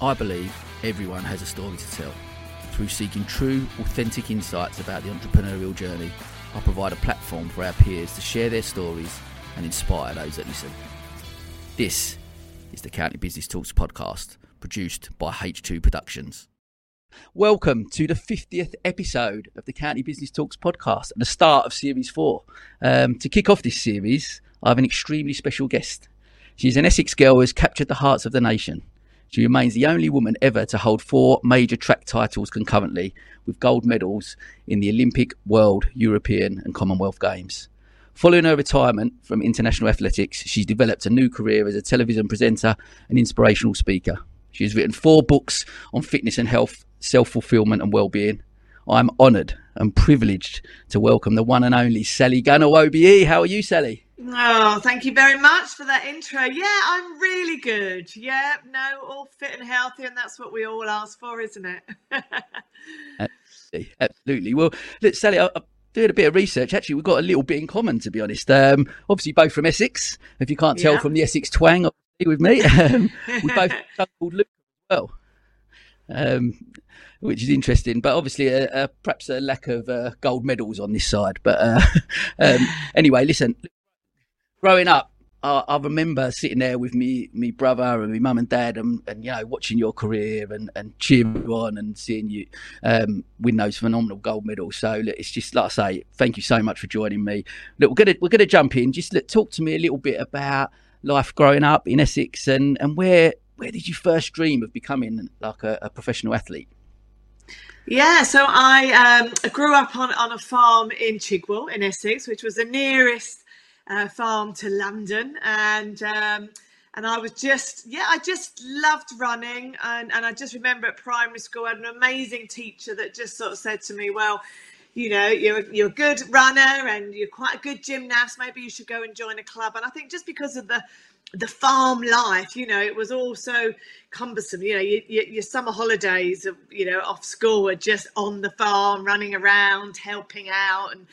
I believe everyone has a story to tell. Through seeking true, authentic insights about the entrepreneurial journey, I provide a platform for our peers to share their stories and inspire those that listen. This is the County Business Talks podcast, produced by H2 Productions. Welcome to the 50th episode of the County Business Talks podcast and the start of Series 4. Um, to kick off this series, I have an extremely special guest. She's an Essex girl who has captured the hearts of the nation. She remains the only woman ever to hold four major track titles concurrently, with gold medals in the Olympic, World, European, and Commonwealth Games. Following her retirement from international athletics, she's developed a new career as a television presenter and inspirational speaker. She has written four books on fitness and health, self fulfillment, and well being. I'm honoured and privileged to welcome the one and only Sally Gunnell OBE. How are you, Sally? Oh, thank you very much for that intro. Yeah, I'm really good. Yeah, no, all fit and healthy, and that's what we all ask for, isn't it? absolutely, absolutely. Well, look, Sally, I, am doing a bit of research. Actually, we've got a little bit in common, to be honest. Um, obviously, both from Essex. If you can't tell yeah. from the Essex twang, obviously with me, um, we both called Luke as well. Um, which is interesting, but obviously, uh, uh, perhaps a lack of uh, gold medals on this side. But uh, um, anyway, listen, growing up, I, I, remember sitting there with me, me brother and my mum and dad, and, and you know watching your career and, and cheering you on and seeing you um, win those phenomenal gold medals. So look, it's just like I say, thank you so much for joining me. Look, we're gonna we're gonna jump in. Just look, talk to me a little bit about life growing up in Essex and and where where did you first dream of becoming like a, a professional athlete? Yeah, so I um, grew up on, on a farm in Chigwell in Essex, which was the nearest uh, farm to London, and um, and I was just yeah, I just loved running, and and I just remember at primary school I had an amazing teacher that just sort of said to me, well. You know, you're you're a good runner and you're quite a good gymnast. Maybe you should go and join a club. And I think just because of the the farm life, you know, it was also cumbersome. You know, you, you, your summer holidays, you know, off school were just on the farm, running around, helping out, and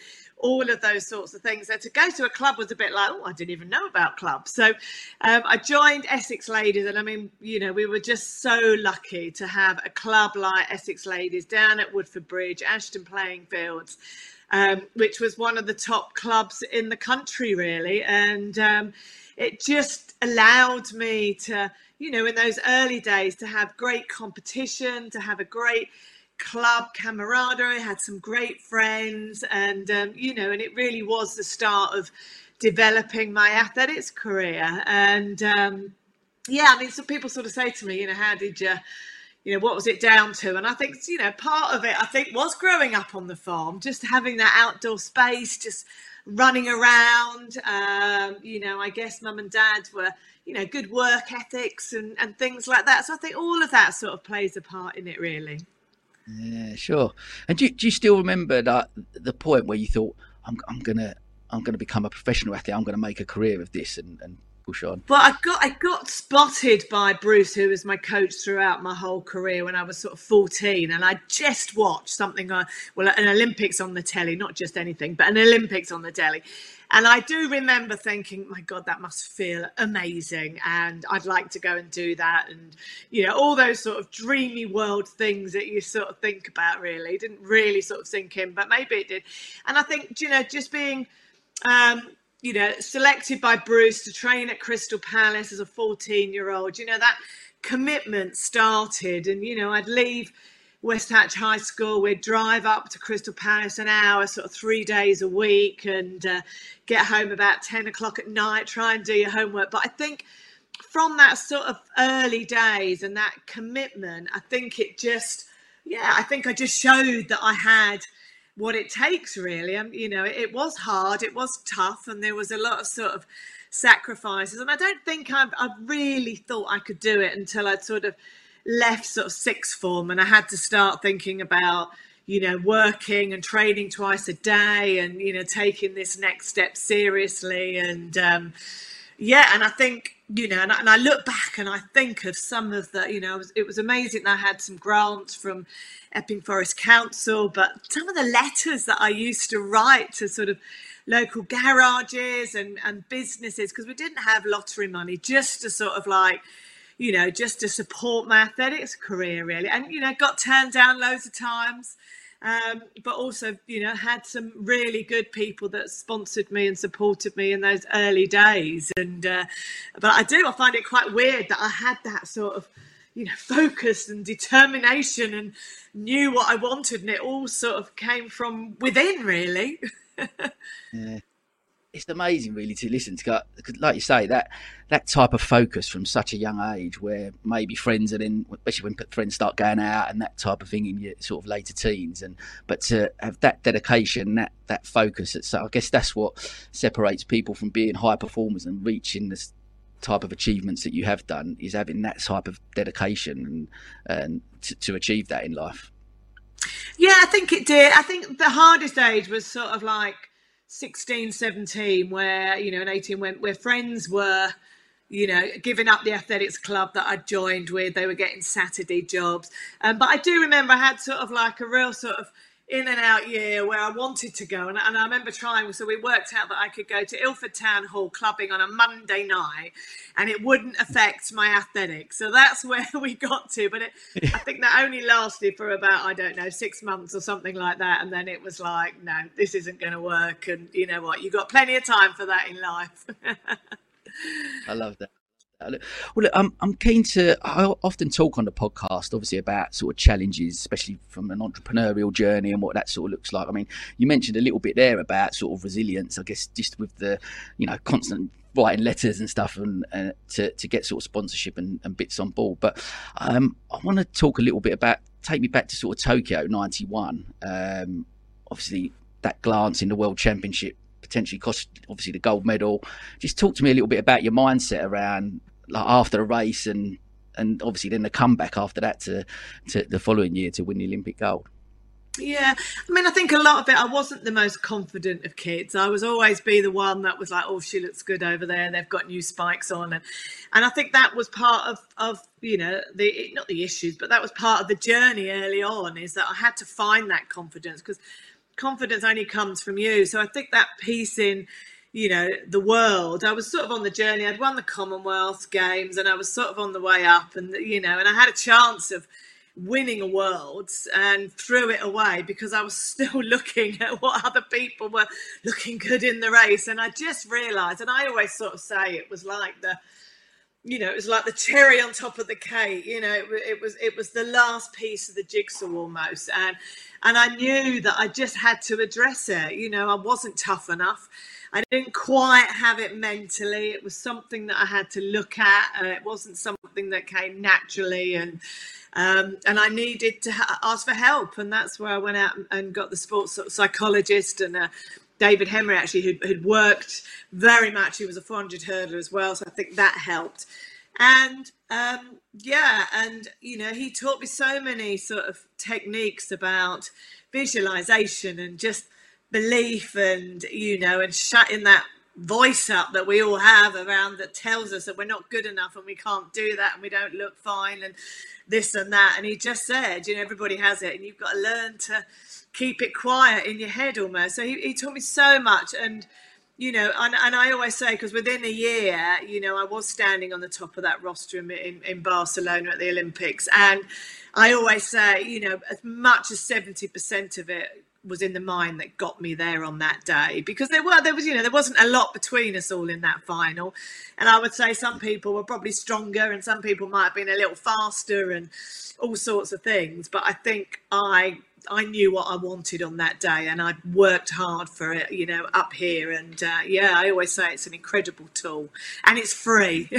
all of those sorts of things. So to go to a club was a bit like, oh, I didn't even know about clubs. So um, I joined Essex Ladies, and I mean, you know, we were just so lucky to have a club like Essex Ladies down at Woodford Bridge, Ashton Playing Fields. Um, which was one of the top clubs in the country, really. And um, it just allowed me to, you know, in those early days to have great competition, to have a great club camaraderie, had some great friends, and um, you know, and it really was the start of developing my athletics career. And um, yeah, I mean, some people sort of say to me, you know, how did you? You know, what was it down to? And I think, you know, part of it, I think, was growing up on the farm, just having that outdoor space, just running around. Um, you know, I guess mum and dad were, you know, good work ethics and, and things like that. So I think all of that sort of plays a part in it, really. Yeah, sure. And do you, do you still remember that the point where you thought, I'm, I'm gonna I'm gonna become a professional athlete. I'm gonna make a career of this and, and push on. Well, I got I got spotted by Bruce, who was my coach throughout my whole career when I was sort of 14, and I just watched something on well an Olympics on the telly, not just anything, but an Olympics on the telly, and I do remember thinking, my God, that must feel amazing. And I'd like to go and do that. And, you know, all those sort of dreamy world things that you sort of think about really didn't really sort of sink in, but maybe it did. And I think, you know, just being, um, you know, selected by Bruce to train at Crystal Palace as a 14 year old, you know, that commitment started. And, you know, I'd leave West Hatch High School. We'd drive up to Crystal Palace an hour, sort of three days a week, and uh, get home about 10 o'clock at night, try and do your homework. But I think from that sort of early days and that commitment, I think it just, yeah, I think I just showed that I had what it takes really. And, you know, it, it was hard, it was tough, and there was a lot of sort of sacrifices. And I don't think I've, I've really thought I could do it until I'd sort of left sort of sixth form and I had to start thinking about you know working and training twice a day and you know taking this next step seriously. And um, yeah and I think you know and I, and I, look back and I think of some of the you know it was, it was amazing I had some grants from Epping Forest Council but some of the letters that I used to write to sort of local garages and and businesses because we didn't have lottery money just to sort of like you know, just to support my athletics career, really. And, you know, got turned down loads of times. Um, but also, you know, had some really good people that sponsored me and supported me in those early days. And uh, but I do, I find it quite weird that I had that sort of, you know, focus and determination and knew what I wanted, and it all sort of came from within, really. yeah it's amazing really to listen to like you say that that type of focus from such a young age where maybe friends are in especially when friends start going out and that type of thing in your sort of later teens and but to have that dedication that that focus so i guess that's what separates people from being high performers and reaching this type of achievements that you have done is having that type of dedication and, and to, to achieve that in life. Yeah i think it did. I think the hardest age was sort of like 16, 17, where, you know, and 18, when, where friends were, you know, giving up the athletics club that I joined with. They were getting Saturday jobs. Um, but I do remember I had sort of like a real sort of in and out year where I wanted to go. And, and, I remember trying, so we worked out that I could go to Ilford Town Hall clubbing on a Monday night and it wouldn't affect my athletics. So that's where we got to. But it, I think that only lasted for about, I don't know, six months or something like that. And then it was like, no, this isn't going to work. And you know what? You've got plenty of time for that in life. I love that. Well, I'm I'm keen to. I often talk on the podcast, obviously, about sort of challenges, especially from an entrepreneurial journey and what that sort of looks like. I mean, you mentioned a little bit there about sort of resilience. I guess just with the, you know, constant writing letters and stuff and uh, to to get sort of sponsorship and, and bits on board. But um, I want to talk a little bit about take me back to sort of Tokyo '91. Um, obviously, that glance in the World Championship potentially cost obviously the gold medal. Just talk to me a little bit about your mindset around like after a race and and obviously then the comeback after that to, to the following year to win the Olympic gold. Yeah, I mean, I think a lot of it. I wasn't the most confident of kids. I was always be the one that was like, "Oh, she looks good over there. They've got new spikes on," and and I think that was part of of you know the not the issues, but that was part of the journey early on. Is that I had to find that confidence because confidence only comes from you. So I think that piece in you know the world. I was sort of on the journey. I'd won the commonwealth games and i was sort of on the way up and you know and i had a chance of winning a world and threw it away because i was still looking at what other people were looking good in the race. And i just realized and i always sort of say it was like the you know it was like the cherry on top of the cake you know it, it was it was the last piece of the jigsaw almost. And and i knew that i just had to address it you know i wasn't tough enough I didn't quite have it mentally. It was something that I had to look at. Uh, it wasn't something that came naturally, and um, and I needed to ha- ask for help. And that's where I went out and got the sports psychologist and. Uh, David Hemery actually, who'd, who'd worked very much. He was a 400 hurdler as well, so I think that helped. And um, yeah, and you know, he taught me so many sort of techniques about visualization and just belief and you know and shutting that voice up that we all have around that tells us that we're not good enough and we can't do that and we don't look fine and this and that. And he just said you know everybody has it and you've got to learn to keep it quiet in your head almost. So he, he taught me so much and you know and, and i always say because within a year you know i was standing on the top of that rostrum in, in barcelona at the olympics. And i always say you know as much as 70% of it was in the mind that got me there on that day. Because there were there was you know there wasn't a lot between us all in that final. And i would say some people were probably stronger and some people might have been a little faster and all sorts of things. But i think i i knew what i wanted on that day and i worked hard for it you know up here and uh, yeah i always say it's an incredible tool and it's free.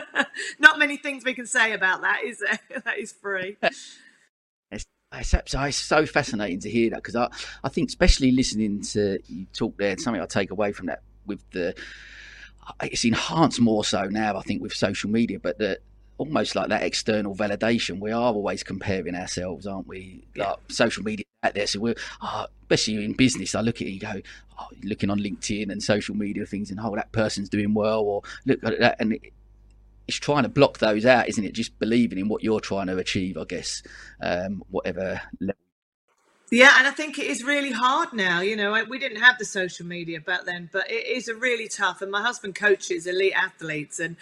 Not many things we can say about that is there? That is free. It's, it's so fascinating to hear that because I, I think especially listening to you talk there, something I take away from that with the it's enhanced more so now I think with social media, but the almost like that external validation. We are always comparing ourselves, aren't we? Yeah. Like social media out there, so we're oh, especially in business. I look at it, you go, oh, looking on LinkedIn and social media things, and oh, that person's doing well, or look at that, and it, it's trying to block those out, isn't it? Just believing in what you're trying to achieve, I guess, um, whatever level. Yeah, and I think it is really hard now. You know, we didn't have the social media back then, but it is a really tough. And my husband coaches elite athletes, and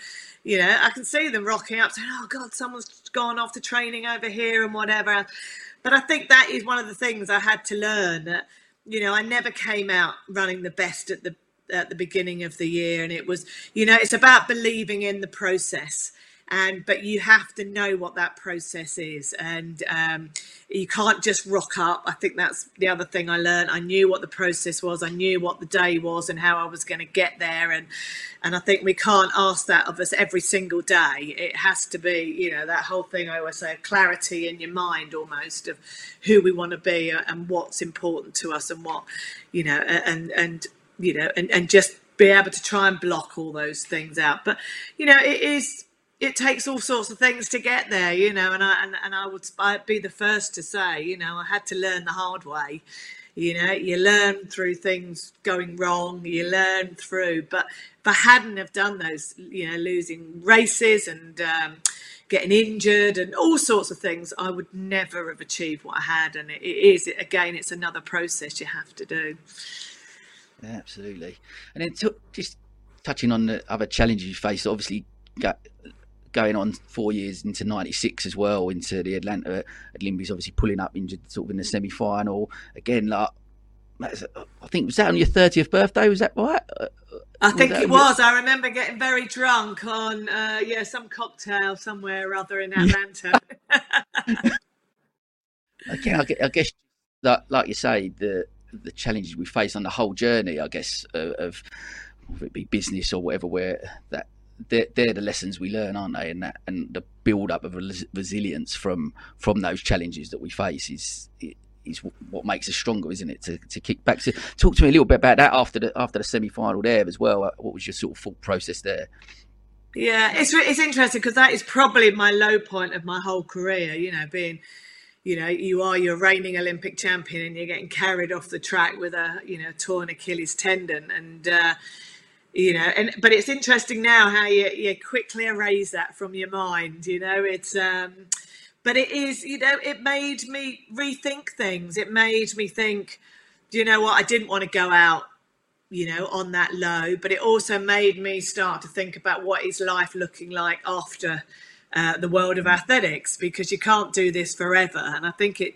you know, I can see them rocking up saying, "Oh God, someone's gone off to training over here and whatever." But I think that is one of the things I had to learn. That you know, I never came out running the best at the at the beginning of the year, and it was, you know, it's about believing in the process and but you have to know what that process is and um, you can't just rock up. I think that's the other thing i learned. I knew what the process was. I knew what the day was and how i was going to get there and and i think we can't ask that of us every single day. It has to be you know that whole thing i always say clarity in your mind almost of who we want to be and what's important to us and what you know and and you know and, and just be able to try and block all those things out. But you know it is it takes all sorts of things to get there, you know, and I and, and I would I'd be the first to say, you know, I had to learn the hard way. You know, you learn through things going wrong, you learn through. But if I hadn't have done those, you know, losing races and um, getting injured and all sorts of things, I would never have achieved what I had. And it, it is again, it's another process you have to do. Absolutely. And then t- just touching on the other challenges you faced, obviously got going on four years into '96 as well into the Atlanta Olympics, obviously pulling up injured sort of in the semi final again. Like I think was that on your 30th birthday? Was that right? I think it was. Your... I remember getting very drunk on uh, yeah some cocktail somewhere or other in Atlanta. Again, I guess like, like you say, the the challenges we face on the whole journey, I guess, of, of whether it be business or whatever, where that they're, they're the lessons we learn, aren't they? And that and the build up of resilience from from those challenges that we face is is what makes us stronger, isn't it? To to kick back. So talk to me a little bit about that after the after the semi final there as well. What was your sort of thought process there? Yeah, it's it's interesting because that is probably my low point of my whole career. You know, being you know you are your reigning Olympic champion and you're getting carried off the track with a you know torn Achilles tendon and. Uh, you know and but it's interesting now how you, you quickly erase that from your mind you know it's um but it is you know it made me rethink things. It made me think you know what? I didn't want to go out you know on that low but it also made me start to think about what is life looking like after uh, the world of athletics because you can't do this forever. And i think it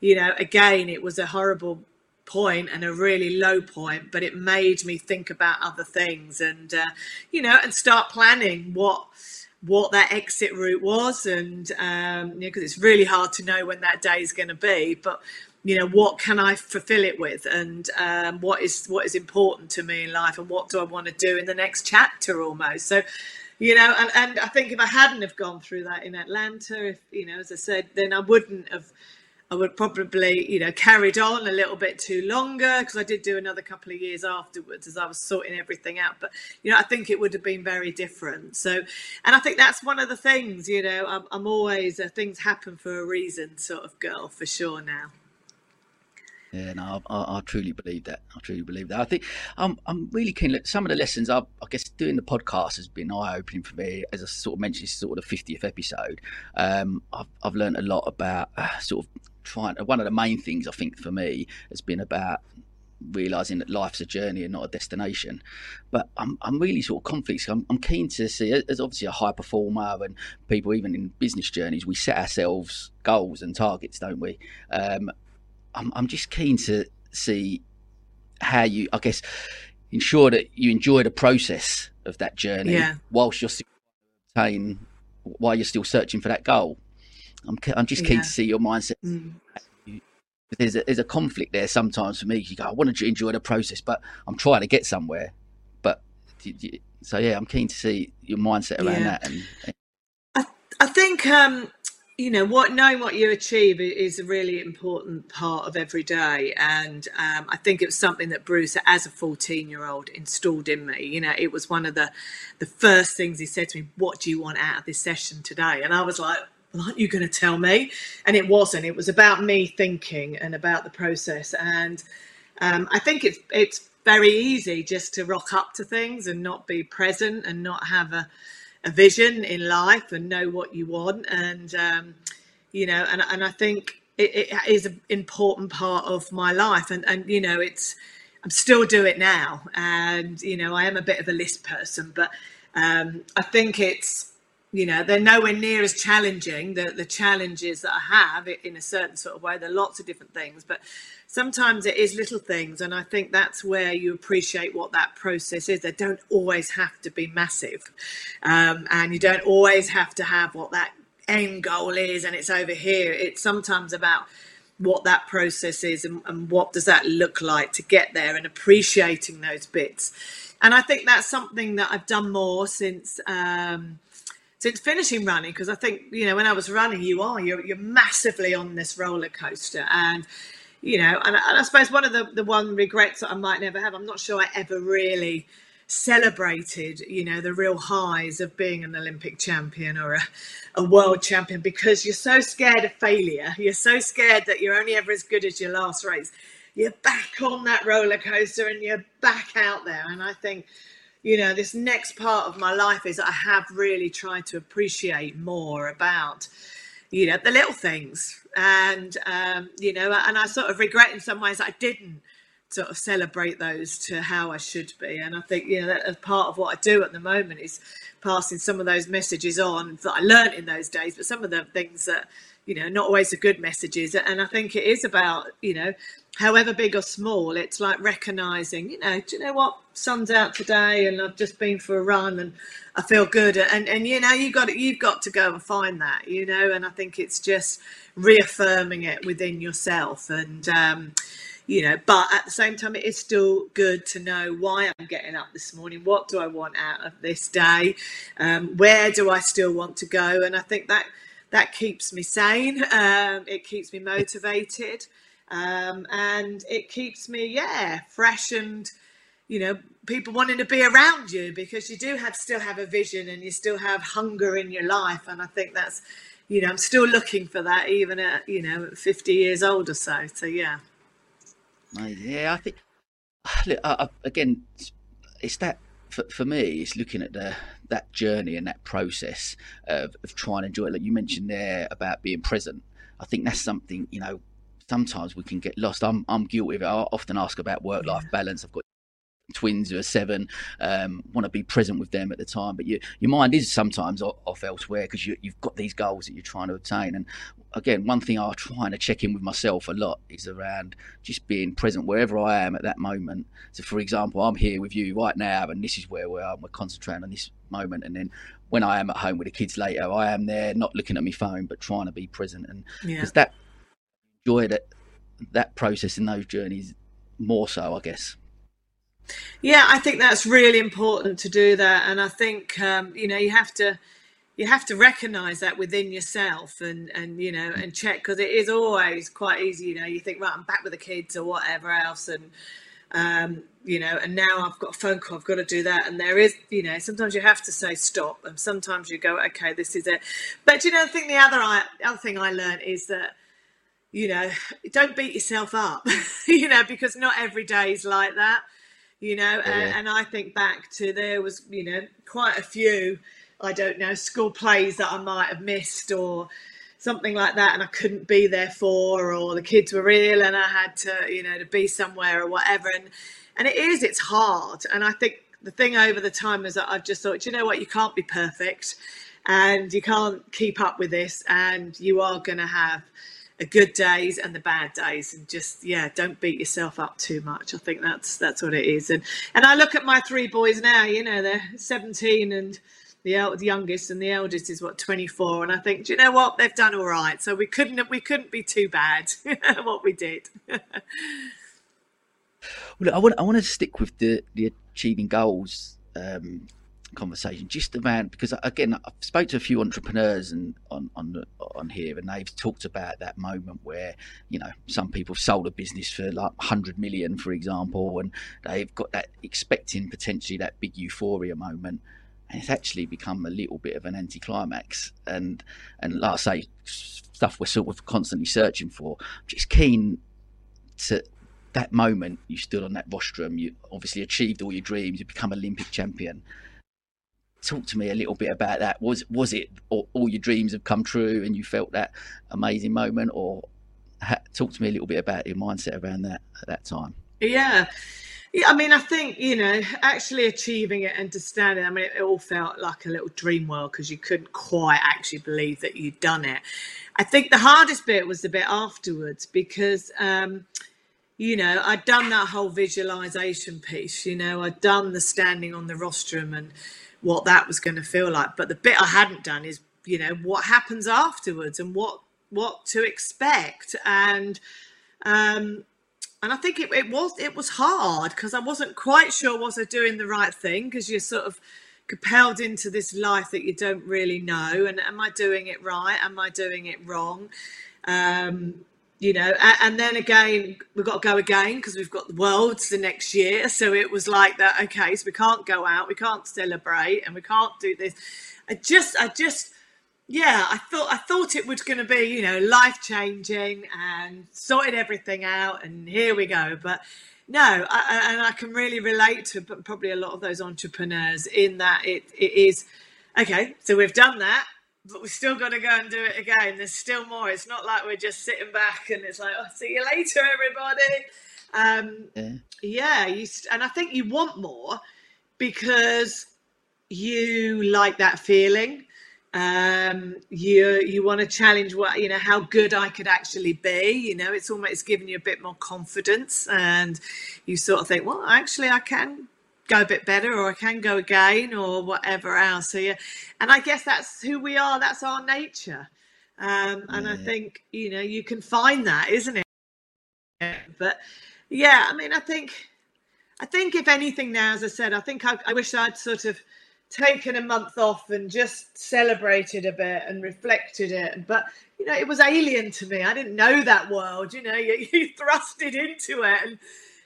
you know again it was a horrible point and a really low point, but it made me think about other things and uh, you know and start planning what what that exit route was and um, you know because it's really hard to know when that day is going to be, but you know what can I fulfill it with and um, what is what is important to me in life and what do I want to do in the next chapter almost? So you know and, and I think if I hadn't have gone through that in Atlanta if you know as I said then I wouldn't have I would probably, you know, carried on a little bit too longer because I did do another couple of years afterwards as I was sorting everything out. But, you know, I think it would have been very different. So, and I think that's one of the things, you know, I'm, I'm always a things happen for a reason sort of girl for sure now. Yeah, no, I, I, truly believe that. I truly believe that. I think I'm, I'm really keen. Look, some of the lessons, I, I guess, doing the podcast has been eye opening for me. As I sort of mentioned, this is sort of the 50th episode. Um, I've, I've learned a lot about uh, sort of trying. One of the main things I think for me has been about realizing that life's a journey and not a destination. But I'm, I'm really sort of confident. I'm, I'm keen to see, as obviously a high performer and people even in business journeys, we set ourselves goals and targets, don't we? Um, I'm, I'm just keen to see how you, I guess, ensure that you enjoy the process of that journey yeah. whilst you're still obtain, while you're still searching for that goal. I'm, I'm just keen yeah. to see your mindset. Mm. There's a, there's a conflict there sometimes for me. You go, I want to enjoy the process, but I'm trying to get somewhere. But so yeah, I'm keen to see your mindset around yeah. that. And, and I, I think um, you know what knowing what you achieve is a really important part of every day and um, i think it was something that bruce as a 14 year old installed in me you know it was one of the the first things he said to me what do you want out of this session today and i was like aren't you going to tell me? And it wasn't. It was about me thinking and about the process. And um, i think it's it's very easy just to rock up to things and not be present and not have a a vision in life and know what you want. And um, you know and, and i think it, it is an important part of my life, and and you know it's I'm still do it now, and you know I am a bit of a list person, but um, I think it's you know they're nowhere near as challenging the the challenges that I have in a certain sort of way. There are lots of different things, but sometimes it is little things, and I think that's where you appreciate what that process is. They don't always have to be massive, um, and you don't always have to have what that end goal is, and it's over here. It's sometimes about what that process is and, and what does that look like to get there and appreciating those bits and i think that's something that i've done more since um, since finishing running because i think you know when i was running you are you're, you're massively on this roller coaster and you know and, and i suppose one of the, the one regrets that i might never have i'm not sure i ever really celebrated, you know, the real highs of being an Olympic champion or a, a world champion because you're so scared of failure. You're so scared that you're only ever as good as your last race. You're back on that roller coaster and you're back out there. And I think, you know, this next part of my life is I have really tried to appreciate more about, you know, the little things. And, um, you know, and I sort of regret in some ways I didn't sort of celebrate those to how I should be. And I think, you know, that as part of what I do at the moment is passing some of those messages on that I learned in those days, but some of the things that, you know, not always the good messages. And I think it is about, you know, however big or small, it's like recognizing, you know, do you know what? Sun's out today and I've just been for a run and I feel good. And, and you know, you got you've got to go and find that, you know, and I think it's just reaffirming it within yourself. And, um, you know but at the same time it is still good to know why i'm getting up this morning what do i want out of this day um, where do i still want to go and i think that that keeps me sane um, it keeps me motivated um, and it keeps me yeah fresh and you know people wanting to be around you because you do have still have a vision and you still have hunger in your life and i think that's you know i'm still looking for that even at you know 50 years old or so so yeah yeah, I think look, I, I, again, it's that for, for me. It's looking at the that journey and that process of, of trying to enjoy it. Like you mentioned there about being present. I think that's something you know. Sometimes we can get lost. I'm I'm guilty of it. I often ask about work life balance. I've got twins who are seven, um, want to be present with them at the time, but you, your mind is sometimes off elsewhere because you, have got these goals that you're trying to attain. And again, one thing I'm trying to check in with myself a lot is around just being present wherever I am at that moment. So, for example, I'm here with you right now, and this is where we are. We're concentrating on this moment, and then when I am at home with the kids later, I am there, not looking at my phone, but trying to be present. And because yeah. that joy that that process in those journeys more so, I guess. Yeah, I think that's really important to do that, and I think um, you know you have to you have to recognize that within yourself and and you know and check because it is always quite easy you know you think right i'm back with the kids or whatever else. And um, you know and now i've got a phone call i've got to do that. And there is you know sometimes you have to say stop and sometimes you go okay this is it. But you know i think the other I, other thing i learned is that you know don't beat yourself up you know because not every day is like that you know yeah. and, and i think back to there was you know quite a few i don't know school plays that i might have missed or something like that and i couldn't be there for or the kids were ill and i had to you know to be somewhere or whatever and and it is it's hard and i think the thing over the time is that i've just thought you know what you can't be perfect and you can't keep up with this and you are going to have the good days and the bad days and just yeah don't beat yourself up too much. I think that's that's what it is. And and i look at my three boys now you know they're 17 and the, el- the youngest and the eldest is what 24 and i think do you know what? They've done all right. So we couldn't we couldn't be too bad what we did. Well i want i want to stick with the the achieving goals um, conversation just around because again I've spoke to a few entrepreneurs and on on on here and they've talked about that moment where you know some people sold a business for like 100 million for example and they've got that expecting potentially that big euphoria moment and it's actually become a little bit of an anticlimax. And and like I say stuff we're sort of constantly searching for. I'm just keen to that moment you stood on that rostrum, you obviously achieved all your dreams, you become Olympic champion talk to me a little bit about that. Was was it all, all, your dreams have come true and you felt that amazing moment, or talk to me a little bit about your mindset around that at that time. Yeah. Yeah, I mean, I think you know, actually achieving it, understanding. I mean, it, it all felt like a little dream world because you couldn't quite actually believe that you'd done it. I think the hardest bit was the bit afterwards because, um, you know, I'd done that whole visualization piece. You know, I'd done the standing on the rostrum and what that was going to feel like. But the bit I hadn't done is, you know, what happens afterwards and what what to expect and. Um, and I think it, it was it was hard because I wasn't quite sure was I doing the right thing because you're sort of compelled into this life that you don't really know and am I doing it right am I doing it wrong um, you know and, then again we've got to go again because we've got the worlds the next year so it was like that okay so we can't go out we can't celebrate and we can't do this I just I just yeah, I thought I thought it was going to be, you know, life changing and sorted everything out, and here we go. But no, I, and I can really relate to probably a lot of those entrepreneurs in that it it is okay. So we've done that, but we've still got to go and do it again. There's still more. It's not like we're just sitting back and it's like, oh, see you later, everybody. Um, yeah, yeah you, and I think you want more because you like that feeling um you you want to challenge what you know how good i could actually be you know it's almost giving you a bit more confidence and you sort of think well actually i can go a bit better or i can go again or whatever else so yeah and i guess that's who we are that's our nature um and yeah. i think you know you can find that isn't it but yeah i mean i think i think if anything now as i said i think i, I wish i'd sort of taken a month off and just celebrated a bit and reflected it. But you know, it was alien to me. I didn't know that world. You know, you, you thrusted into it, and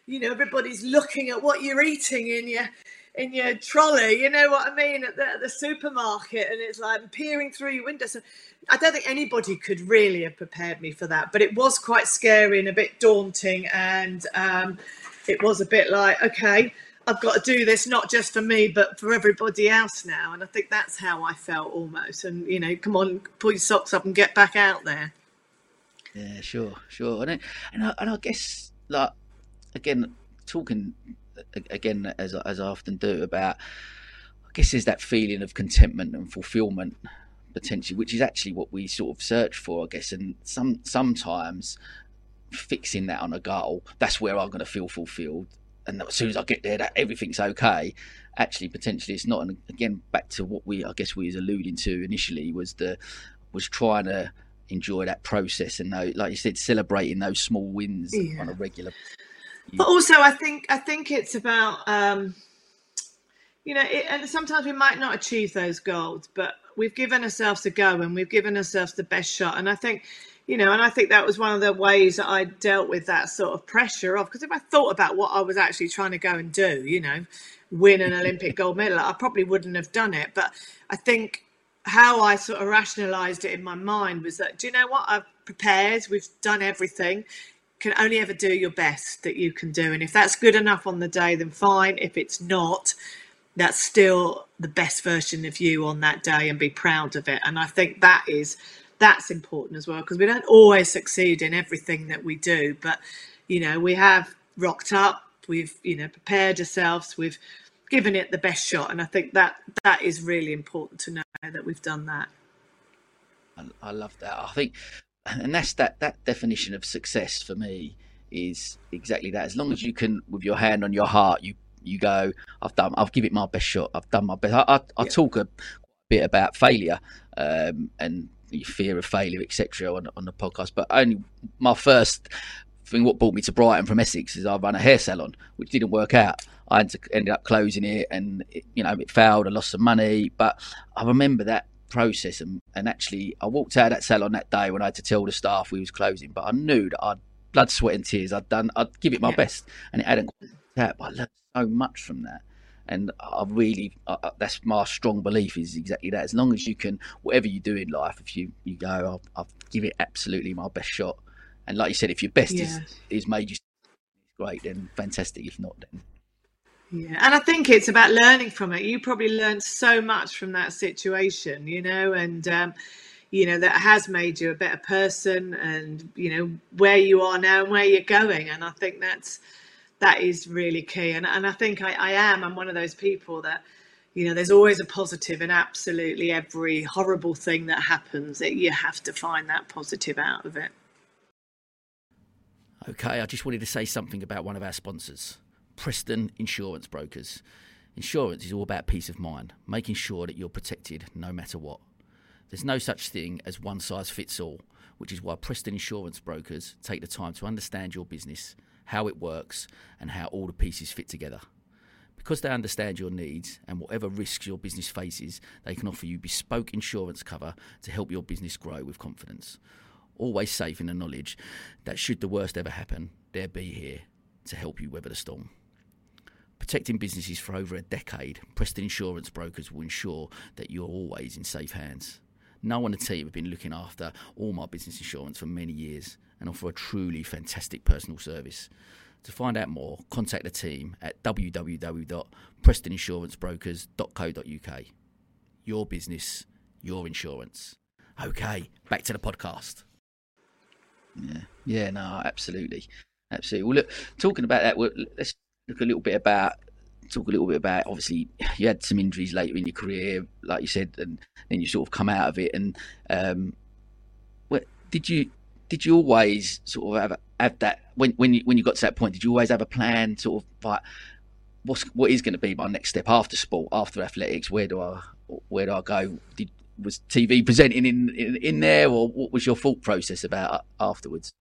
you know, everybody's looking at what you're eating in your in your trolley. You know what I mean at the, at the supermarket, and it's like peering through your window. So I don't think anybody could really have prepared me for that. But it was quite scary and a bit daunting, and um, it was a bit like, okay I've got to do this not just for me, but for everybody else now. And I think that's how I felt almost. And you know, come on, pull your socks up and get back out there. Yeah, sure, sure. And I, and I, and I guess like again, talking again as as I often do about, I guess there's that feeling of contentment and fulfillment potentially, which is actually what we sort of search for, I guess. And some sometimes fixing that on a goal, that's where I'm going to feel fulfilled and as soon as I get there, that everything's okay. Actually, potentially, it's not. And again, back to what we, I guess, we was alluding to initially was the was trying to enjoy that process and like you said, celebrating those small wins yeah. on a regular. But also, I think I think it's about um, you know, it, and sometimes we might not achieve those goals, but we've given ourselves a go and we've given ourselves the best shot. And I think you know, and I think that was one of the ways that I dealt with that sort of pressure of because if I thought about what I was actually trying to go and do, you know, win an Olympic gold medal, I probably wouldn't have done it. But I think how I sort of rationalized it in my mind was that, do you know what? I've prepared, we've done everything. Can only ever do your best that you can do. And if that's good enough on the day, then fine. If it's not, that's still the best version of you on that day and be proud of it. And I think that is that's important as well because we don't always succeed in everything that we do but you know we have rocked up we've you know prepared ourselves we've given it the best shot and i think that that is really important to know that we've done that i, love that i think and that's that that definition of success for me is exactly that as long as you can with your hand on your heart you you go i've done i've given it my best shot i've done my best i, I, I yeah. talk a bit about failure um, and fear of failure, etc., on, on the podcast. But only my first thing, what brought me to Brighton from Essex, is I run a hair salon, which didn't work out. I ended up closing it, and it, you know it failed. I lost some money, but I remember that process. And, and actually, I walked out of that salon that day when I had to tell the staff we was closing. But I knew that I'd blood, sweat, and tears. I'd done. I'd give it my yeah. best, and it hadn't. Worked out, but I learned so much from that and I really that's my strong belief is exactly that. As long as you can, whatever you do in life, if you you go, I'll, I'll give it absolutely my best shot. And like you said, if your best yeah. is is made you great, then fantastic. If not, then yeah, and I think it's about learning from it. You probably learned so much from that situation, you know, and um, you know that has made you a better person and you know where you are now and where you're going and i think that's that is really key and, and i think I, I am. I'm one of those people that you know there's always a positive in absolutely every horrible thing that happens that you have to find that positive out of it. Okay i just wanted to say something about one of our sponsors preston insurance brokers insurance is all about peace of mind making sure that you're protected no matter what there's no such thing as one size fits all, which is why Preston Insurance Brokers take the time to understand your business, how it works, and how all the pieces fit together. Because they understand your needs and whatever risks your business faces, they can offer you bespoke insurance cover to help your business grow with confidence. Always safe in the knowledge that should the worst ever happen, they'll be here to help you weather the storm. Protecting businesses for over a decade, Preston Insurance Brokers will ensure that you're always in safe hands. No one the team have been looking after all my business insurance for many years and offer a truly fantastic personal service. To find out more, contact the team at www.prestoninsurancebrokers.co.uk. Your business, your insurance. Okay, back to the podcast. Yeah, yeah, no, absolutely, absolutely. Well, look, talking about that, let's look a little bit about talk a little bit about obviously you had some injuries later in your career, like you said, and then you sort of come out of it. And um, what, did you did you always sort of have have that when when you when you got to that point? Did you always have a plan, sort of like what's what is going to be my next step after sport, after athletics? Where do I where do I go? Did was TV presenting in, in, in there, or what was your thought process about afterwards?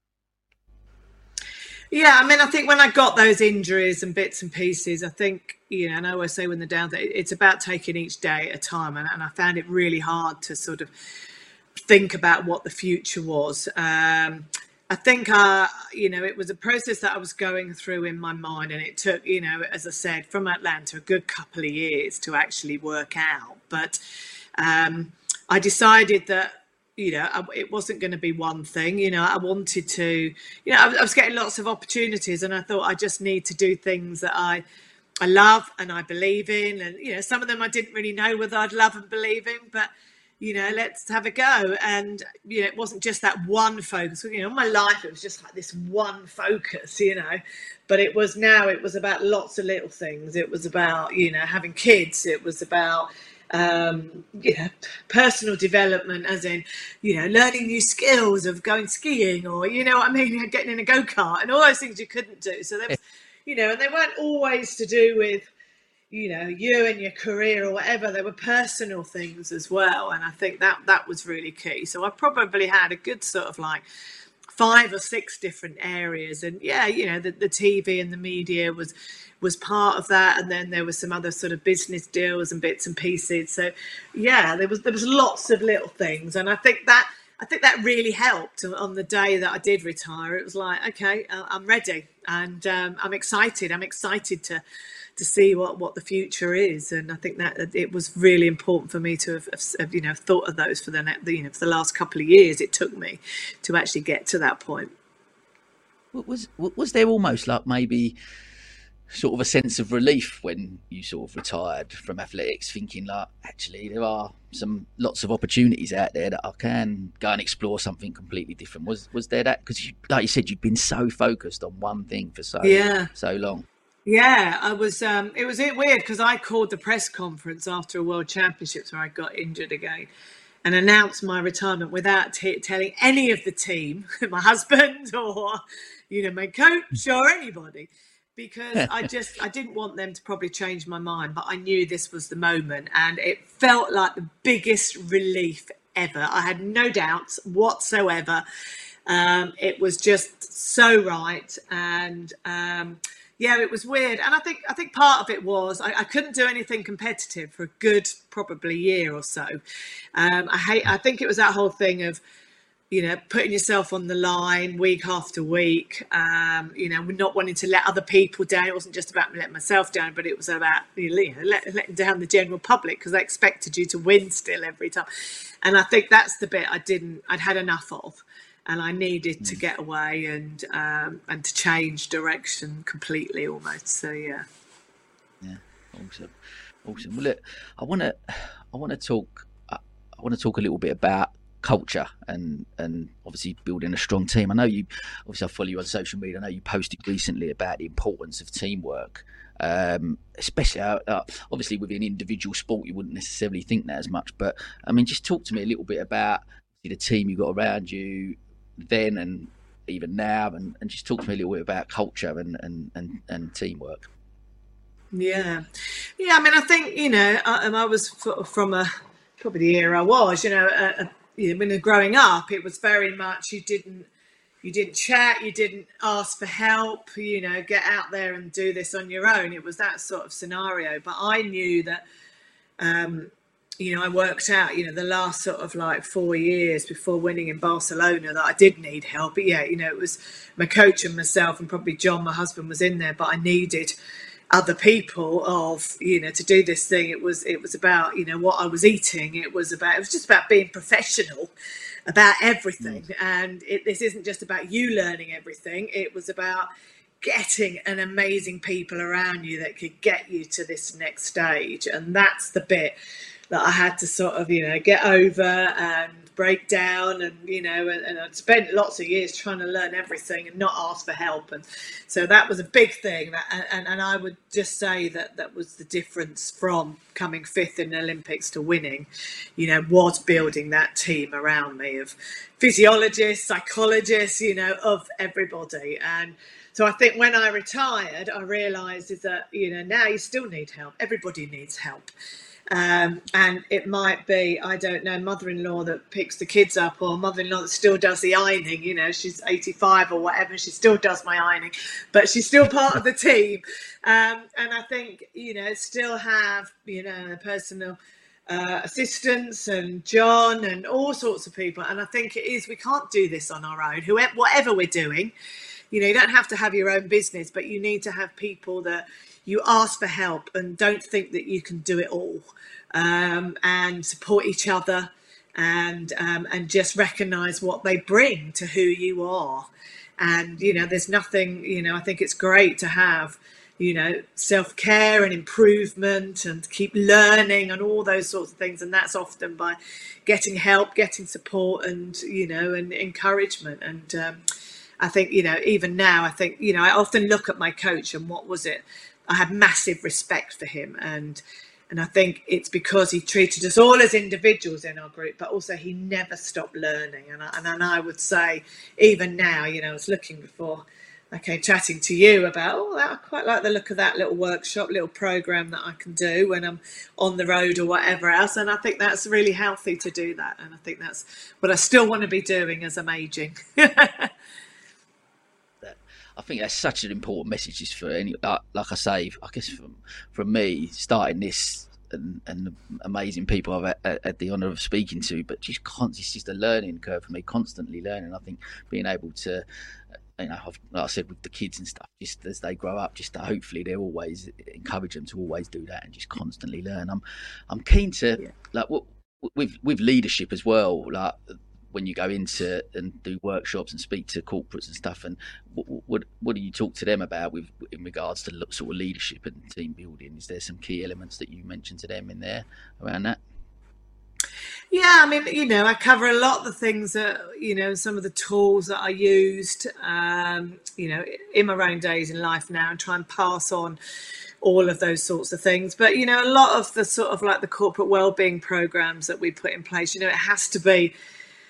Yeah, I mean, I think when I got those injuries and bits and pieces, I think, you know, and I always say when they're down, it's about taking each day at a time. And, and I found it really hard to sort of think about what the future was. Um, I think, uh, you know, it was a process that I was going through in my mind, and it took, you know, as I said, from Atlanta a good couple of years to actually work out. But um, I decided that you know, it wasn't going to be one thing. You know, I wanted to, you know, I was getting lots of opportunities, and I thought I just need to do things that I, I love and I believe in, and you know, some of them I didn't really know whether I'd love and believe in, but you know, let's have a go. And you know, it wasn't just that one focus. You know, my life it was just like this one focus. You know, but it was now it was about lots of little things. It was about you know having kids. It was about um, you know, personal development, as in, you know, learning new skills of going skiing or, you know what I mean, getting in a go kart and all those things you couldn't do. So there was, you know, and they weren't always to do with, you know, you and your career or whatever. They were personal things as well. And I think that that was really key. So I probably had a good sort of like five or six different areas. And yeah, you know, the, the TV and the media was was part of that, and then there was some other sort of business deals and bits and pieces. So yeah, there was there was lots of little things, and I think that I think that really helped on the day that I did retire. It was like, okay, uh, I'm ready, and um, I'm excited. I'm excited to to see what, what the future is, and I think that it was really important for me to have, have you know thought of those for the you know for the last couple of years. It took me to actually get to that point. Was was there almost like maybe sort of a sense of relief when you sort of retired from athletics, thinking like actually there are some lots of opportunities out there that I can go and explore something completely different. Was was there that because like you said you'd been so focused on one thing for so yeah. so long. Yeah, I was. Um, it was weird because I called the press conference after a World Championships where I got injured again, and announced my retirement without t- telling any of the team, my husband or you know my coach or anybody because I just I didn't want them to probably change my mind, but I knew this was the moment, and it felt like the biggest relief ever. I had no doubts whatsoever. Um, it was just so right, and um, yeah, it was weird. And I think I think part of it was I, I, couldn't do anything competitive for a good probably year or so. Um, I hate. I think it was that whole thing of you know, putting yourself on the line week after week, um, you know, not wanting to let other people down. It wasn't just about letting myself down, but it was about you know, letting down the general public because they expected you to win still every time. And I think that's the bit I didn't, I'd had enough of. And I needed mm. to get away and um, and to change direction completely almost. So yeah. Yeah, awesome, awesome. Well, look, I want to I want to talk I want to talk a little bit about culture and and obviously building a strong team. I know you obviously I follow you on social media. I know you posted recently about the importance of teamwork. Um, especially uh, uh, obviously within individual sport, you wouldn't necessarily think that as much. But I mean, just talk to me a little bit about the team you got around you then and even now, and, and just talk to me a little bit about culture and and, and, and teamwork. Yeah, yeah. I mean, I think you know, I, I was from a probably the era I was. You know, a, a, you know, growing up, it was very much you didn't you didn't chat, you didn't ask for help. You know, get out there and do this on your own. It was that sort of scenario. But I knew that. Um, you know, I worked out, you know, the last sort of like four years before winning in Barcelona that I did need help. But yeah, you know, it was my coach and myself, and probably John, my husband, was in there, but I needed other people of you know to do this thing it was it was about you know what i was eating. It was about it was just about being professional about everything. Mm. and it, this isn't just about you learning everything. It was about getting an amazing people around you that could get you to this next stage. And that's the bit that i had to sort of you know get over and break down and you know and, and, I'd spent lots of years trying to learn everything and not ask for help. And so that was a big thing that, and, and I would just say that that was the difference from coming fifth in the Olympics to winning you know was building that team around me of physiologists psychologists you know of everybody. And so I think when I retired, I realised is that you know now you still need help. Everybody needs help, um, and it might be, I don't know, mother in law that picks the kids up or mother in law that still does the ironing. You know, she's 85 or whatever, she still does my ironing, but she's still part of the team. Um, and I think, you know, still have, you know, personal uh, assistants and John and all sorts of people. And I think it is, we can't do this on our own, whoever, whatever we're doing. You know, you don't have to have your own business, but you need to have people that you ask for help and don't think that you can do it all um, and support each other and um, and just recognize what they bring to who you are. And you know there's nothing you know i think it's great to have you know self-care and improvement and keep learning and all those sorts of things. And that's often by getting help getting support and you know and encouragement. And um, i think you know even now i think you know i often look at my coach and what was it I had massive respect for him and and I think it's because he treated us all as individuals in our group, but also he never stopped learning. And I, and, and I would say, even now, you know, I was looking before I came chatting to you about, oh, I quite like the look of that little workshop, little program that I can do when I'm on the road or whatever else. And I think that's really healthy to do that. And I think that's what I still want to be doing as I'm aging. I think that's such an important message just for any like, like I say I guess from from me starting this and, and the amazing people I've had, had the honour of speaking to but just constantly it's just a learning curve for me constantly learning I think being able to uh, you know, I've, like I said, with the kids and stuff, just as they grow up, just to hopefully they always encourage them to always do that and just constantly learn. I'm, I'm keen to yeah. like with with leadership as well. Like when you go into and do workshops and speak to corporates and stuff and what, what, what do you talk to them about with in regards to sort of leadership and team building is there some key elements that you mentioned to them in there around that yeah, I mean, you know, I cover a lot of the things that, you know, some of the tools that I used, um, you know, in my own days in life now and try and pass on all of those sorts of things. But, you know, a lot of the sort of like the corporate well-being programs that we put in place, you know, it has to be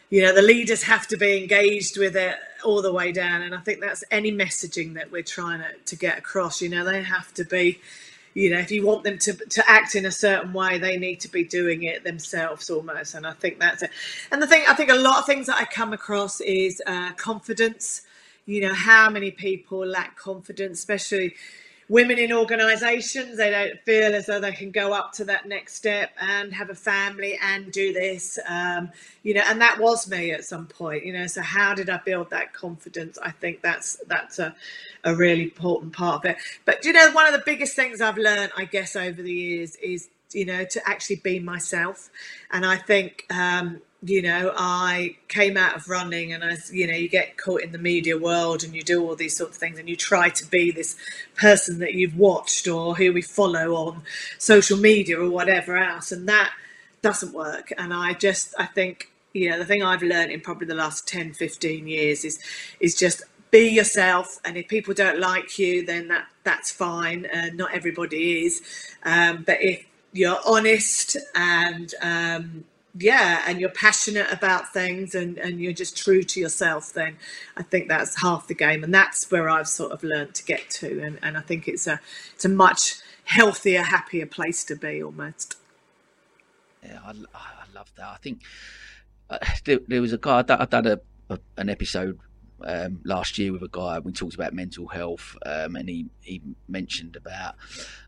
you know the leaders have to be engaged with it all the way down. And i think that's any messaging that we're trying to, to get across you know they have to be you know if you want them to, to act in a certain way they need to be doing it themselves almost. And i think that's it. And the thing i think a lot of things that i come across is uh, confidence. You know how many people lack confidence especially women in organizations they don't feel as though they can go up to that next step and have a family and do this um, you know and that was me at some point you know so how did i build that confidence? I think that's that's a, a really important part of it. But you know one of the biggest things i've learned i guess over the years is you know to actually be myself. And i think um, you know, I came out of running and I, you know, you get caught in the media world and you do all these sorts of things and you try to be this person that you've watched or who we follow on social media or whatever else. And that doesn't work. And I just, I think, you know the thing I've learned in probably the last 10, 15 years is is just be yourself and if people don't like you then that that's fine uh, not everybody is um, but if you're honest and um, yeah and you're passionate about things and, and you're just true to yourself then i think that's half the game. And that's where i've sort of learned to get to. And, and i think it's a it's a much healthier happier place to be almost. Yeah i, I love that. I think uh, there, there, was a guy i done a, a, an episode um, last year with a guy. We talked about mental health, um, and he he mentioned about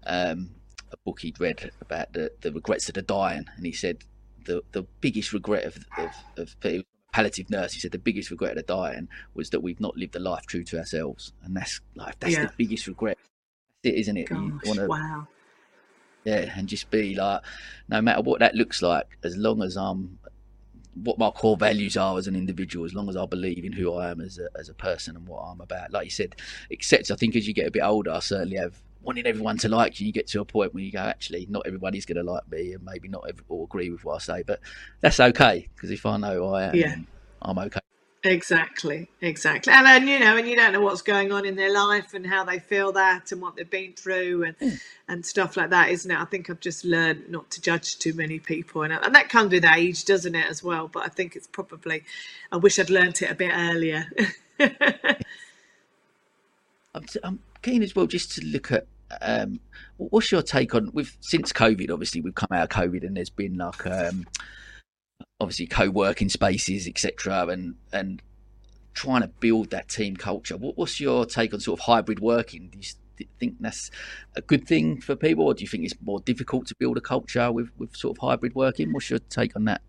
um, a book he'd read about the, the regrets of the dying, and he said the the biggest regret of of, of palliative nurse. He said the biggest regret of the dying was that we've not lived a life true to ourselves, and that's like that's yeah. the biggest regret. That's it, isn't it? Gosh, wanna, wow. Yeah, and just be like, no matter what that looks like, as long as I'm what my core values are as an individual, as long as I believe in who I am as a, as a person and what I'm about. Like you said, except I think as you get a bit older, I certainly have wanting everyone to like you. You get to a point where you go, actually, not everybody's going to like me, and maybe not every, or agree with what I say, but that's okay because if I know who I am, yeah. I'm okay. Exactly, exactly. And then, you know, and you don't know what's going on in their life and how they feel that and what they've been through and, mm. and stuff like that, isn't it? I think I've just learned not to judge too many people. And, and that comes with age, doesn't it, as well? But I think it's probably, I wish I'd learnt it a bit earlier. I'm, I'm keen as well just to look at um, what's your take on with since COVID? Obviously, we've come out of COVID and there's been like um, obviously co-working spaces, etc., and and trying to build that team culture. What, what's your take on sort of hybrid working? Do you think that's a good thing for people, or do you think it's more difficult to build a culture with with sort of hybrid working? What's your take on that?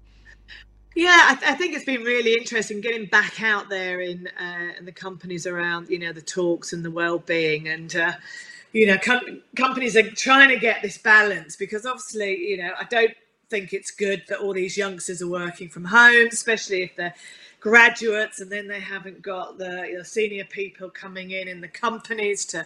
Yeah, I, th- I, think it's been really interesting getting back out there in uh, in the companies around, you know, the talks and the well-being, and uh, you know, com- companies are trying to get this balance because obviously, you know, I don't think it's good that all these youngsters are working from home, especially if they're graduates and then they haven't got the you know, senior people coming in in the companies to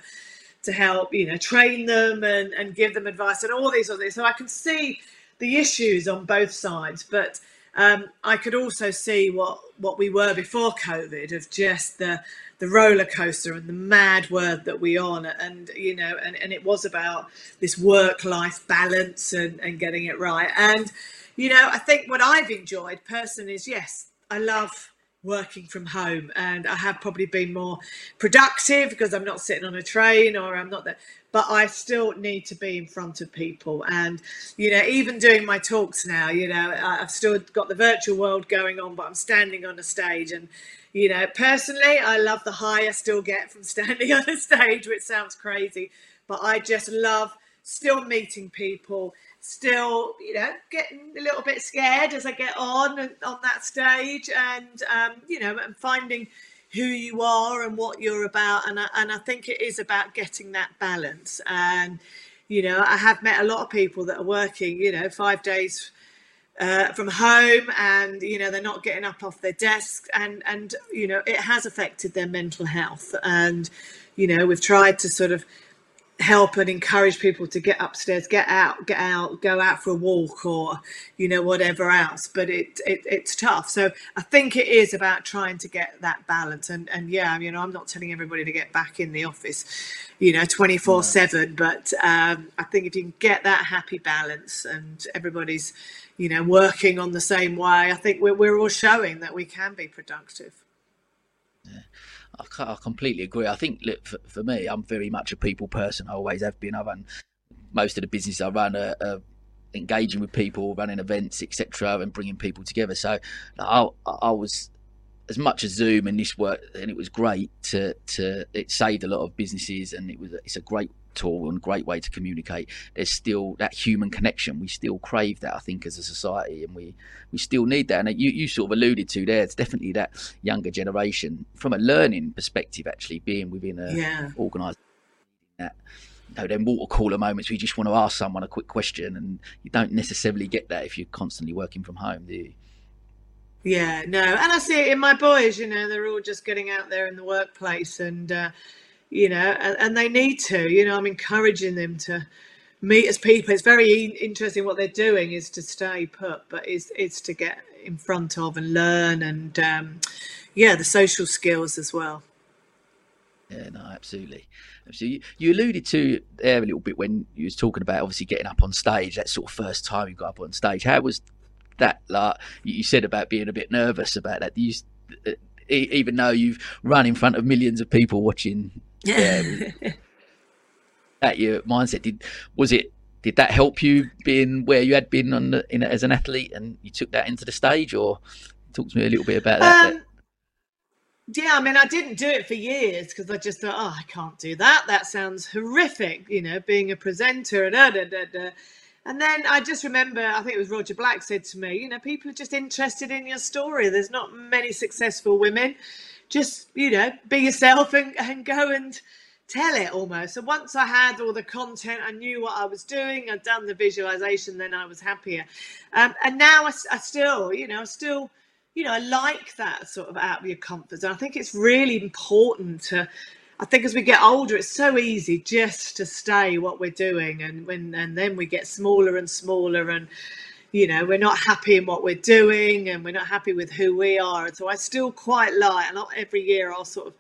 to help you know train them and, and give them advice and all these other things. So I can see the issues on both sides, but um, I could also see what what we were before COVID of just the the roller coaster and the mad world that we on. And you know and, and it was about this work life balance and, and getting it right. And you know i think what i've enjoyed personally is yes i love working from home and i have probably been more productive because i'm not sitting on a train or i'm not there but i still need to be in front of people. And you know even doing my talks now you know i've still got the virtual world going on but i'm standing on a stage. And you know, personally, I love the high I still get from standing on a stage, which sounds crazy, but I just love still meeting people, still, you know, getting a little bit scared as I get on on that stage, and um, you know, and finding who you are and what you're about, and I, and I think it is about getting that balance. And you know, I have met a lot of people that are working, you know, five days uh, from home and you know they're not getting up off their desks. And and you know it has affected their mental health. And you know we've tried to sort of help and encourage people to get upstairs get out get out go out for a walk or you know whatever else. But it, it it's tough. So i think it is about trying to get that balance. And and yeah you know i'm not telling everybody to get back in the office you know 24 7 but um, i think if you can get that happy balance and everybody's you know, working on the same way, I think we're, we're all showing that we can be productive. I, I completely agree. I think look, for, for, me, I'm very much a people person. I always have been. I run most of the business I run are, are engaging with people, running events, etc., and bringing people together. So I, I was as much as Zoom and this work, and it was great to to it saved a lot of businesses, and it was it's a great tool and great way to communicate. There's still that human connection. We still crave that, I think, as a society, and we we still need that. And you you sort of alluded to there. It's definitely that younger generation from a learning perspective, actually being within a yeah. organised that. You know, them water cooler moments where you just want to ask someone a quick question, and you don't necessarily get that if you're constantly working from home, do you? Yeah, no, and I see it in my boys. You know, they're all just getting out there in the workplace, and uh, you know, and, and they need to. You know, I'm encouraging them to meet as people. It's very interesting what they're doing is to stay put, but is is to get in front of and learn and um, yeah the social skills as well yeah no absolutely so you, you alluded to there a little bit when you was talking about obviously getting up on stage that sort of first time you got up on stage how was that like you said about being a bit nervous about that. You, even though you've run in front of millions of people watching yeah. that your mindset did was it did that help you being where you had been on the, in, as an athlete and you took that into the stage or talk to me a little bit about that um, yeah i mean i didn't do it for years because i just thought oh i can't do that. That sounds horrific you know being a presenter and da, da, da. And then i just remember i think it was roger black said to me you know people are just interested in your story there's not many successful women just you know be yourself and, and go and tell it almost. So once I had all the content, I knew what I was doing. I'd done the visualization, then I was happier. Um, and now I, I, still, you know, still, you know, I like that sort of out of your comfort zone. I think it's really important to. I think as we get older, it's so easy just to stay what we're doing, and when and then we get smaller and smaller, and you know we're not happy in what we're doing, and we're not happy with who we are. And so I still quite like, and every year I'll sort of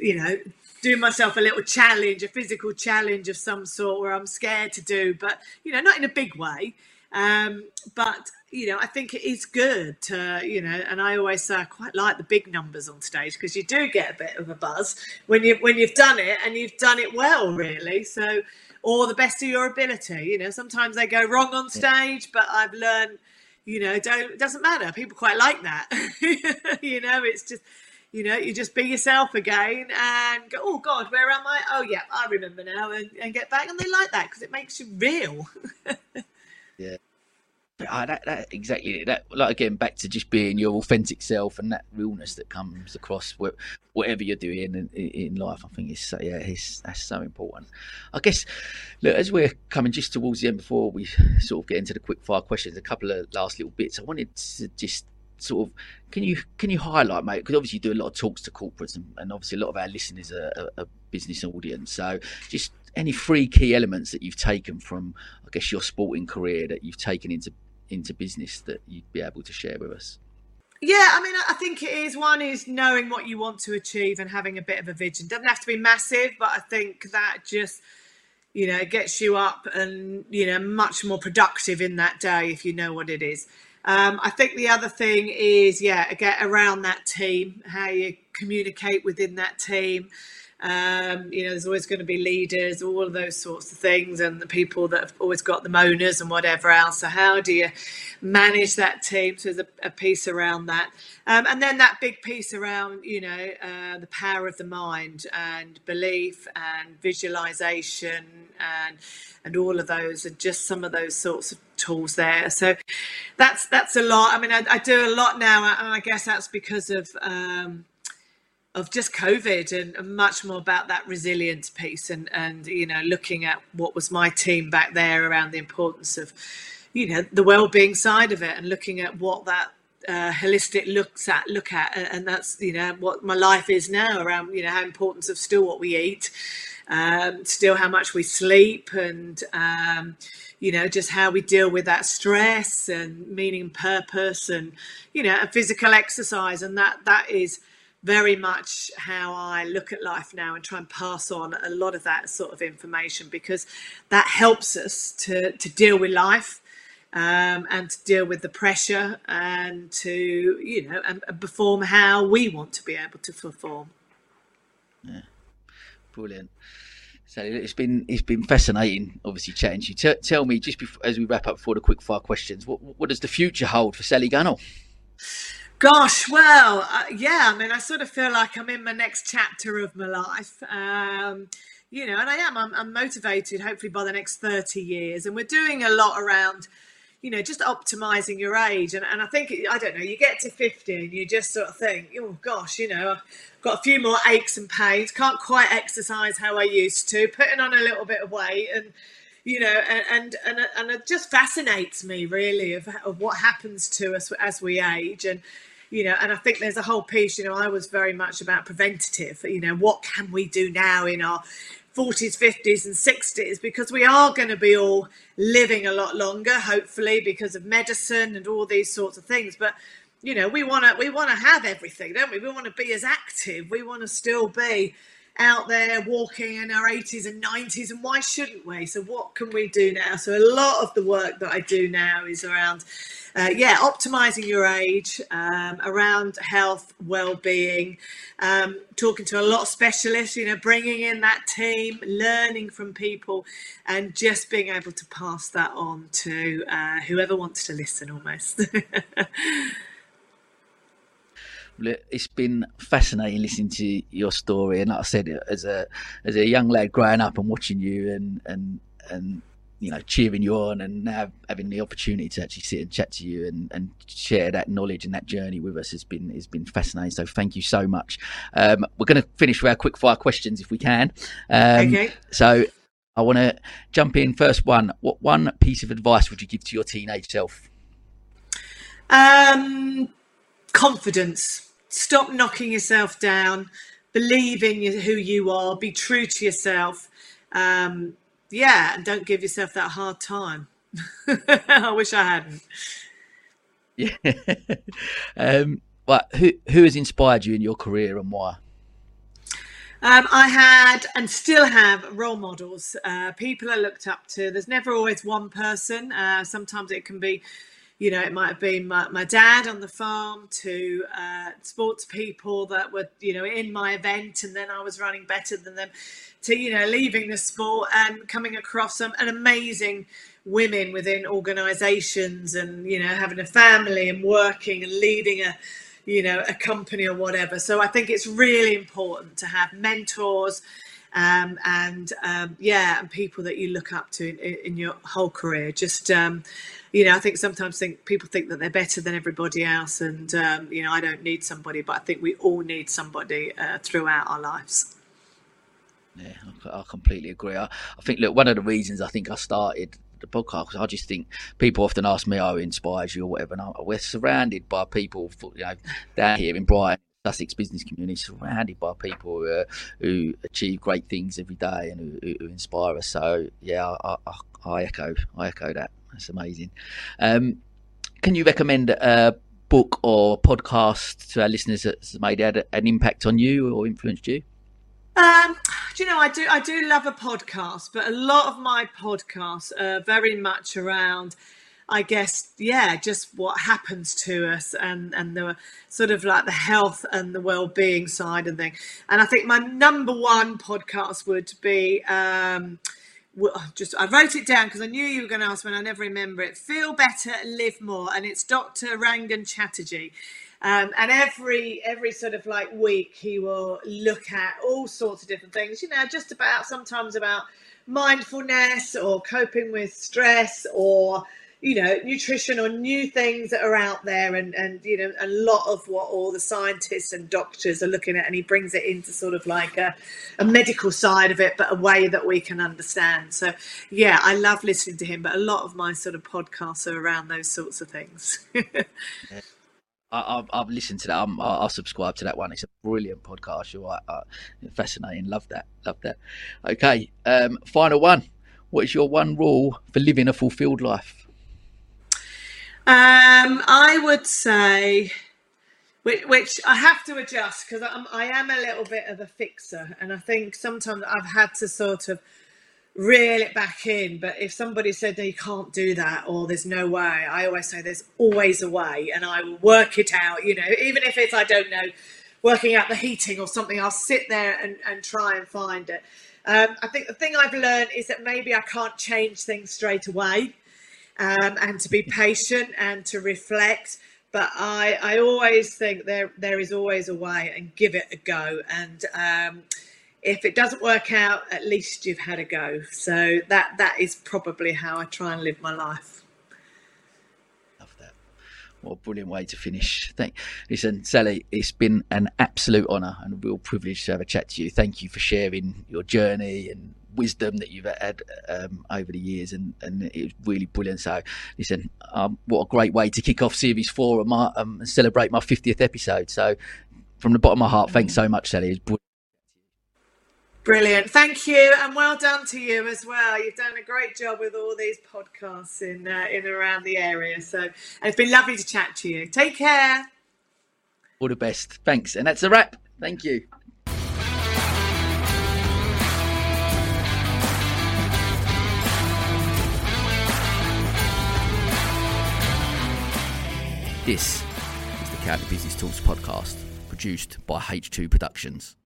you know do myself a little challenge, a physical challenge of some sort where I'm scared to do, but you know, not in a big way. Um, but you know, I think it is good to, you know, and I always say I quite like the big numbers on stage because you do get a bit of a buzz when you when you've done it and you've done it well, really. So, or the best of your ability. You know, sometimes they go wrong on stage, but I've learned, you know, don't it doesn't matter. People quite like that. you know, it's just you know, you just be yourself again and go, oh God, where am I? Oh yeah, I remember now, and, and get back. And they like that because it makes you real. yeah. Uh, that, that exactly that like again back to just being your authentic self and that realness that comes across whatever you're doing in, in life I think is yeah it's, that's so important I guess look as we're coming just towards the end before we sort of get into the quick fire questions a couple of last little bits I wanted to just sort of can you can you highlight, mate? Because obviously you do a lot of talks to corporates, and, and obviously a lot of our listeners are a, a, business audience. So just any three key elements that you've taken from, I guess, your sporting career that you've taken into into business that you'd be able to share with us. Yeah, I mean, I think it is. One is knowing what you want to achieve and having a bit of a vision. Doesn't have to be massive, but I think that just you know gets you up and you know much more productive in that day if you know what it is. Um, I think the other thing is, yeah, get around that team, how you communicate within that team. Um, you know, there's always going to be leaders, all of those sorts of things, and the people that have always got the owners and whatever else. So, how do you manage that team? So, there's a, a piece around that. Um, and then that big piece around, you know, uh, the power of the mind and belief and visualization and and all of those and just some of those sorts of tools there. So that's that's a lot. I mean, I, I do a lot now, and I guess that's because of. Um, of just COVID and, and, much more about that resilience piece and and you know looking at what was my team back there around the importance of you know the well-being side of it and looking at what that uh, holistic looks at look at and that's you know what my life is now around you know how importance of still what we eat um, still how much we sleep and um, you know just how we deal with that stress and meaning and purpose and you know and physical exercise. And that that is very much how I look at life now and try and pass on a lot of that sort of information because that helps us to, to deal with life um, and to deal with the pressure and to, you know, and, and, perform how we want to be able to perform. Yeah, brilliant. So it's been it's been fascinating, obviously chatting to you. T- tell me just before, as we wrap up for the quick fire questions, what what does the future hold for Sally Gunnell? Gosh, well, uh, yeah. I mean, I sort of feel like I'm in my next chapter of my life. Um, you know, and I am. I'm, I'm, motivated. Hopefully, by the next thirty years, and we're doing a lot around, you know, just optimizing your age. And, and I think I don't know. You get to fifty, and you just sort of think, oh gosh, you know, I've got a few more aches and pains. Can't quite exercise how I used to. Putting on a little bit of weight, and you know, and and and it just fascinates me really of, of what happens to us as we age and you know and i think there's a whole piece you know i was very much about preventative you know what can we do now in our 40s, 50s, and 60s because we are going to be all living a lot longer, hopefully, because of medicine and all these sorts of things. But you know, we want to we want to have everything, don't we? We want to be as active. We want to still be out there walking in our 80s and 90s and why shouldn't we? So what can we do now? So a lot of the work that i do now is around uh, yeah optimizing your age um, around health well-being um, talking to a lot of specialists you know bringing in that team learning from people and just being able to pass that on to uh, whoever wants to listen almost it's been fascinating listening to your story, and like I said, as a as a young lad growing up and watching you and and and you know cheering you on, and now having the opportunity to actually sit and chat to you and, and share that knowledge and that journey with us has been has been fascinating. So thank you so much. Um, we're going to finish with our quick fire questions if we can. Um, okay. So I want to jump in first. One, what one piece of advice would you give to your teenage self? Um, confidence stop knocking yourself down, believe in who you are, be true to yourself. Um, yeah, and don't give yourself that hard time. I wish I hadn't. Yeah. um, well, who who has inspired you in your career and why? Um, I had and still have role models, uh, people I looked up to. There's never always one person. Uh, sometimes it can be you know, it might have been my, my dad on the farm to uh, sports people that were, you know, in my event, and then I was running better than them, to, you know, leaving the sport and coming across some an amazing women within organizations and, you know, having a family and working and leading a, you know, a company or whatever. So I think it's really important to have mentors. Um, and um, yeah, and people that you look up to in, in your whole career. Just um, you know, I think sometimes think people think that they're better than everybody else, and um, you know, I don't need somebody, but I think we all need somebody uh, throughout our lives. Yeah, I completely agree. I, I think look, one of the reasons I think I started the podcast because I just think people often ask me, "Oh, inspires you or whatever," and I, we're surrounded by people, you know, down here in Brighton. Sussex business community surrounded by people who, uh, who achieve great things every day and who, who inspire us. So yeah, I, I, I, echo I echo that. That's amazing. Um, can you recommend a book or podcast to our listeners that's made an impact on you or influenced you? Um, do you know I do I do love a podcast, but a lot of my podcasts are very much around I guess, yeah, just what happens to us and, and the sort of like the health and the well-being side of things. And I think my number one podcast would be um, just I wrote it down because I knew you were going to ask me and I never remember it. Feel better, live more, and it's Dr. Rangan Chatterjee. Um, and every every sort of like week he will look at all sorts of different things. You know, just about sometimes about mindfulness or coping with stress or you know nutrition or new things that are out there and and you know a lot of what all the scientists and doctors are looking at and he brings it into sort of like a, a medical side of it but a way that we can understand so yeah i love listening to him but a lot of my sort of podcasts are around those sorts of things I, have listened to that. i will subscribe to that one. It's a brilliant podcast. You're right. Uh, fascinating. Love that. Love that. Okay. Um, final one. What is your one rule for living a fulfilled life? Um, I would say, which, which I have to adjust because I am a little bit of a fixer, and I think sometimes I've had to sort of reel it back in. But if somebody said, you can't do that, or there's no way, I always say there's always a way, and I will work it out. You know, even if it's I don't know, working out the heating or something, I'll sit there and, and try and find it. Um, I think the thing I've learned is that maybe I can't change things straight away um, and to be patient and to reflect. But I, I always think there there is always a way, and give it a go. And um, if it doesn't work out, at least you've had a go. So that that is probably how I try and live my life. Love that. What a brilliant way to finish. Thank listen, Sally, it's been an absolute honour and a real privilege to have a chat to you. Thank you for sharing your journey and wisdom that you've had um, over the years, and, and it was really brilliant. So, listen, um, what a great way to kick off Series 4 and, my, um, and celebrate my 50th episode. So, from the bottom of my heart, thanks so much, Sally. Brilliant. Thank you, and well done to you as well. You've done a great job with all these podcasts in uh, in around the area. So it's been lovely to chat to you. Take care. All the best. Thanks, and that's a wrap. Thank you. This is the County Business Talks podcast, produced by H2 Productions.